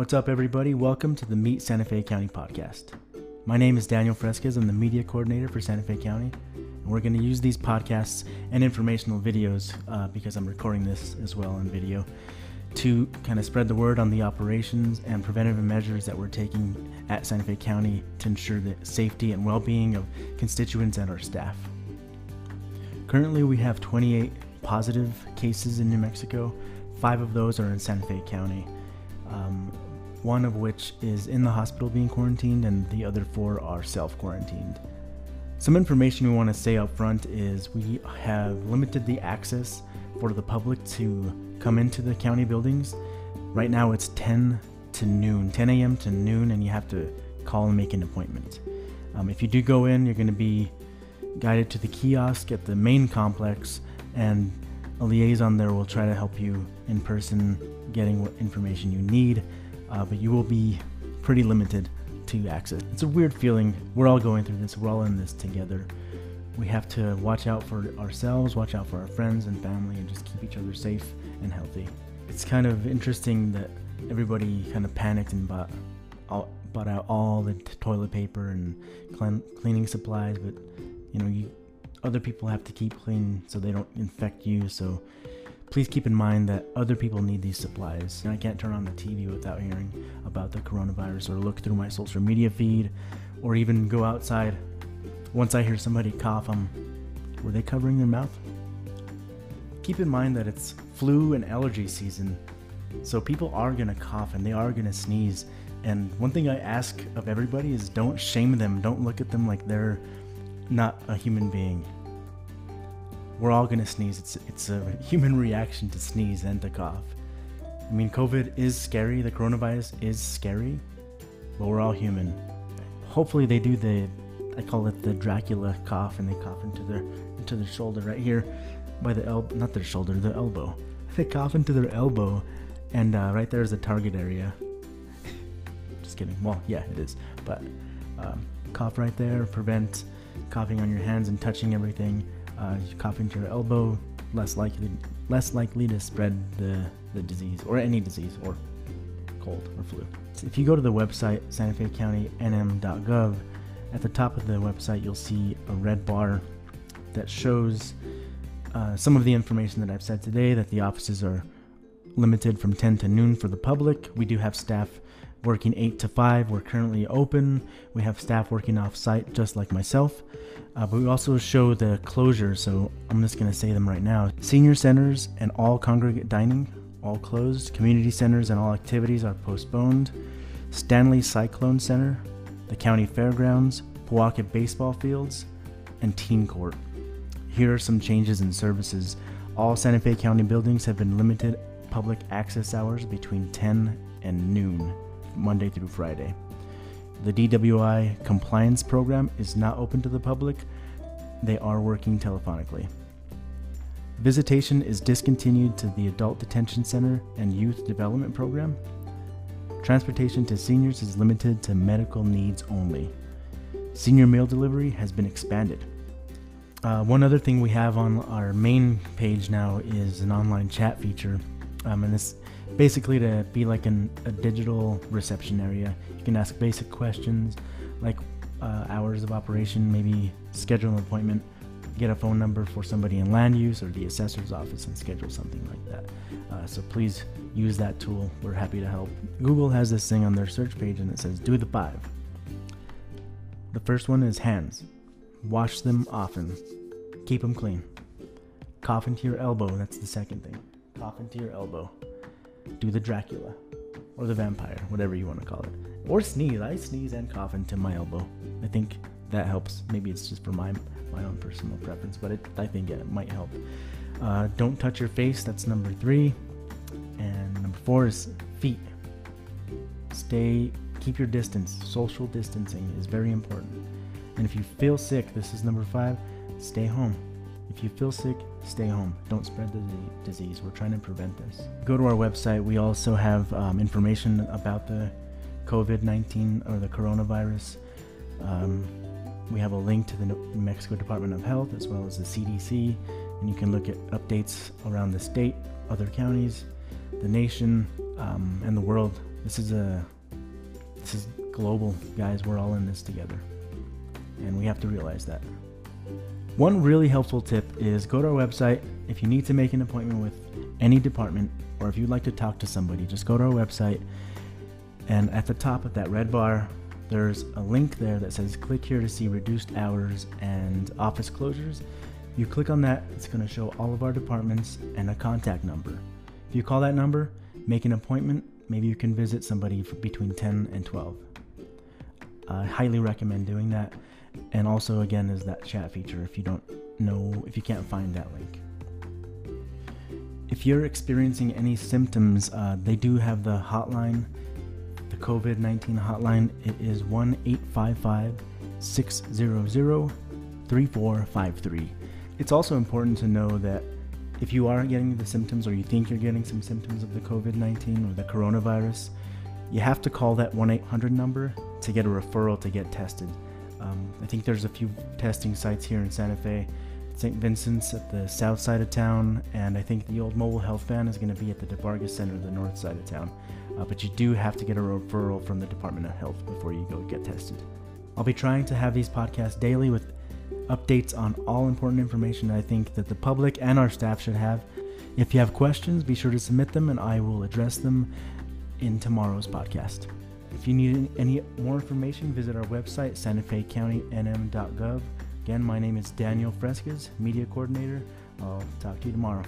What's up, everybody? Welcome to the Meet Santa Fe County podcast. My name is Daniel Fresquez. I'm the media coordinator for Santa Fe County. And we're going to use these podcasts and informational videos uh, because I'm recording this as well in video to kind of spread the word on the operations and preventative measures that we're taking at Santa Fe County to ensure the safety and well being of constituents and our staff. Currently, we have 28 positive cases in New Mexico. Five of those are in Santa Fe County, um, one of which is in the hospital being quarantined, and the other four are self quarantined. Some information we want to say up front is we have limited the access for the public to come into the county buildings. Right now it's 10 to noon, 10 a.m. to noon, and you have to call and make an appointment. Um, if you do go in, you're going to be guided to the kiosk at the main complex, and a liaison there will try to help you in person getting what information you need, uh, but you will be pretty limited to access. It's a weird feeling. We're all going through this, we're all in this together. We have to watch out for ourselves, watch out for our friends and family, and just keep each other safe and healthy. It's kind of interesting that everybody kind of panicked and bought all, bought out all the t- toilet paper and clean, cleaning supplies, but you know, you other people have to keep clean so they don't infect you. So please keep in mind that other people need these supplies. I can't turn on the TV without hearing about the coronavirus or look through my social media feed or even go outside. Once I hear somebody cough, I'm were they covering their mouth? Keep in mind that it's flu and allergy season. So people are to cough and they are to sneeze. And one thing I ask of everybody is don't shame them. Don't look at them like they're not a human being. We're all gonna sneeze. It's it's a human reaction to sneeze and to cough. I mean, COVID is scary. The coronavirus is scary, but we're all human. Hopefully, they do the I call it the Dracula cough, and they cough into their into their shoulder right here, by the elbow, not their shoulder, the elbow. They cough into their elbow, and uh, right there is the target area. Just kidding. Well, yeah, it is, but um, cough right there, prevent coughing on your hands and touching everything. Uh, you cough into your elbow, less likely less likely to spread the, the disease or any disease or cold or flu. So if you go to the website Santa Fe County NM.gov, at the top of the website you'll see a red bar that shows uh, some of the information that I've said today. That the offices are limited from 10 to noon for the public. We do have staff working 8 to 5. We're currently open. We have staff working off site, just like myself. Uh, but we also show the closure, so I'm just going to say them right now. Senior centers and all congregate dining, all closed. Community centers and all activities are postponed. Stanley Cyclone Center, the county fairgrounds, Pojoaque baseball fields, and teen court. Here are some changes in services. All Santa Fe County buildings have been limited public access hours between 10 and noon. Monday through Friday. The DWI compliance program is not open to the public. They are working telephonically. Visitation is discontinued to the Adult Detention Center and Youth Development Program. Transportation to seniors is limited to medical needs only. Senior mail delivery has been expanded. Uh, one other thing we have on our main page now is an online chat feature, um, and this basically to be like an, a digital reception area. You can ask basic questions like uh, hours of operation, maybe schedule an appointment, get a phone number for somebody in land use or the assessor's office and schedule something like that. Uh, so please use that tool. We're happy to help. Google has this thing on their search page and it says do the five. The first one is hands. Wash them often. Keep them clean. Cough into your elbow. That's the second thing. Cough into your elbow do the Dracula or the vampire, whatever you want to call it, or sneeze. I sneeze and cough into my elbow. I think that helps. Maybe it's just for my my own personal preference, but it, I think it might help. Uh, don't touch your face. That's number three, and number four is feet. Stay, keep your distance. Social distancing is very important. And if you feel sick, this is number five. Stay home. If you feel sick, stay home. Don't spread the disease. We're trying to prevent this. Go to our website. We also have um, information about the COVID 19 or the coronavirus. Um, we have a link to the New Mexico Department of Health as well as the CDC, and you can look at updates around the state, other counties, the nation, um, and the world This is a this is global, guys. We're all in this together. And we have to realize that. One really helpful tip is go to our website if you need to make an appointment with any department or if you'd like to talk to somebody, just go to our website and at the top of that red bar there's a link there that says click here to see reduced hours and office closures. You click on that, it's going to show all of our departments and a contact number. If you call that number, make an appointment, maybe you can visit somebody between 10 and 12. I highly recommend doing that. And also, again, is that chat feature if you don't know, if you can't find that link. If you're experiencing any symptoms, uh, they do have the hotline the COVID 19 hotline. It is 1 855 600 3453. It's also important to know that if you are getting the symptoms or you think you're getting some symptoms of the COVID 19 or the coronavirus, you have to call that 1 800 number to get a referral to get tested. Um, I think there's a few testing sites here in Santa Fe. St. Vincent's at the south side of town, and I think the old mobile health van is going to be at the DeBargus Center, the north side of town. Uh, but you do have to get a referral from the Department of Health before you go get tested. I'll be trying to have these podcasts daily with updates on all important information I think that the public and our staff should have. If you have questions, be sure to submit them and I will address them in tomorrow's podcast. If you need any more information, visit our website, santafecounty.nm.gov. Again, my name is Daniel Fresquez, Media Coordinator. I'll talk to you tomorrow.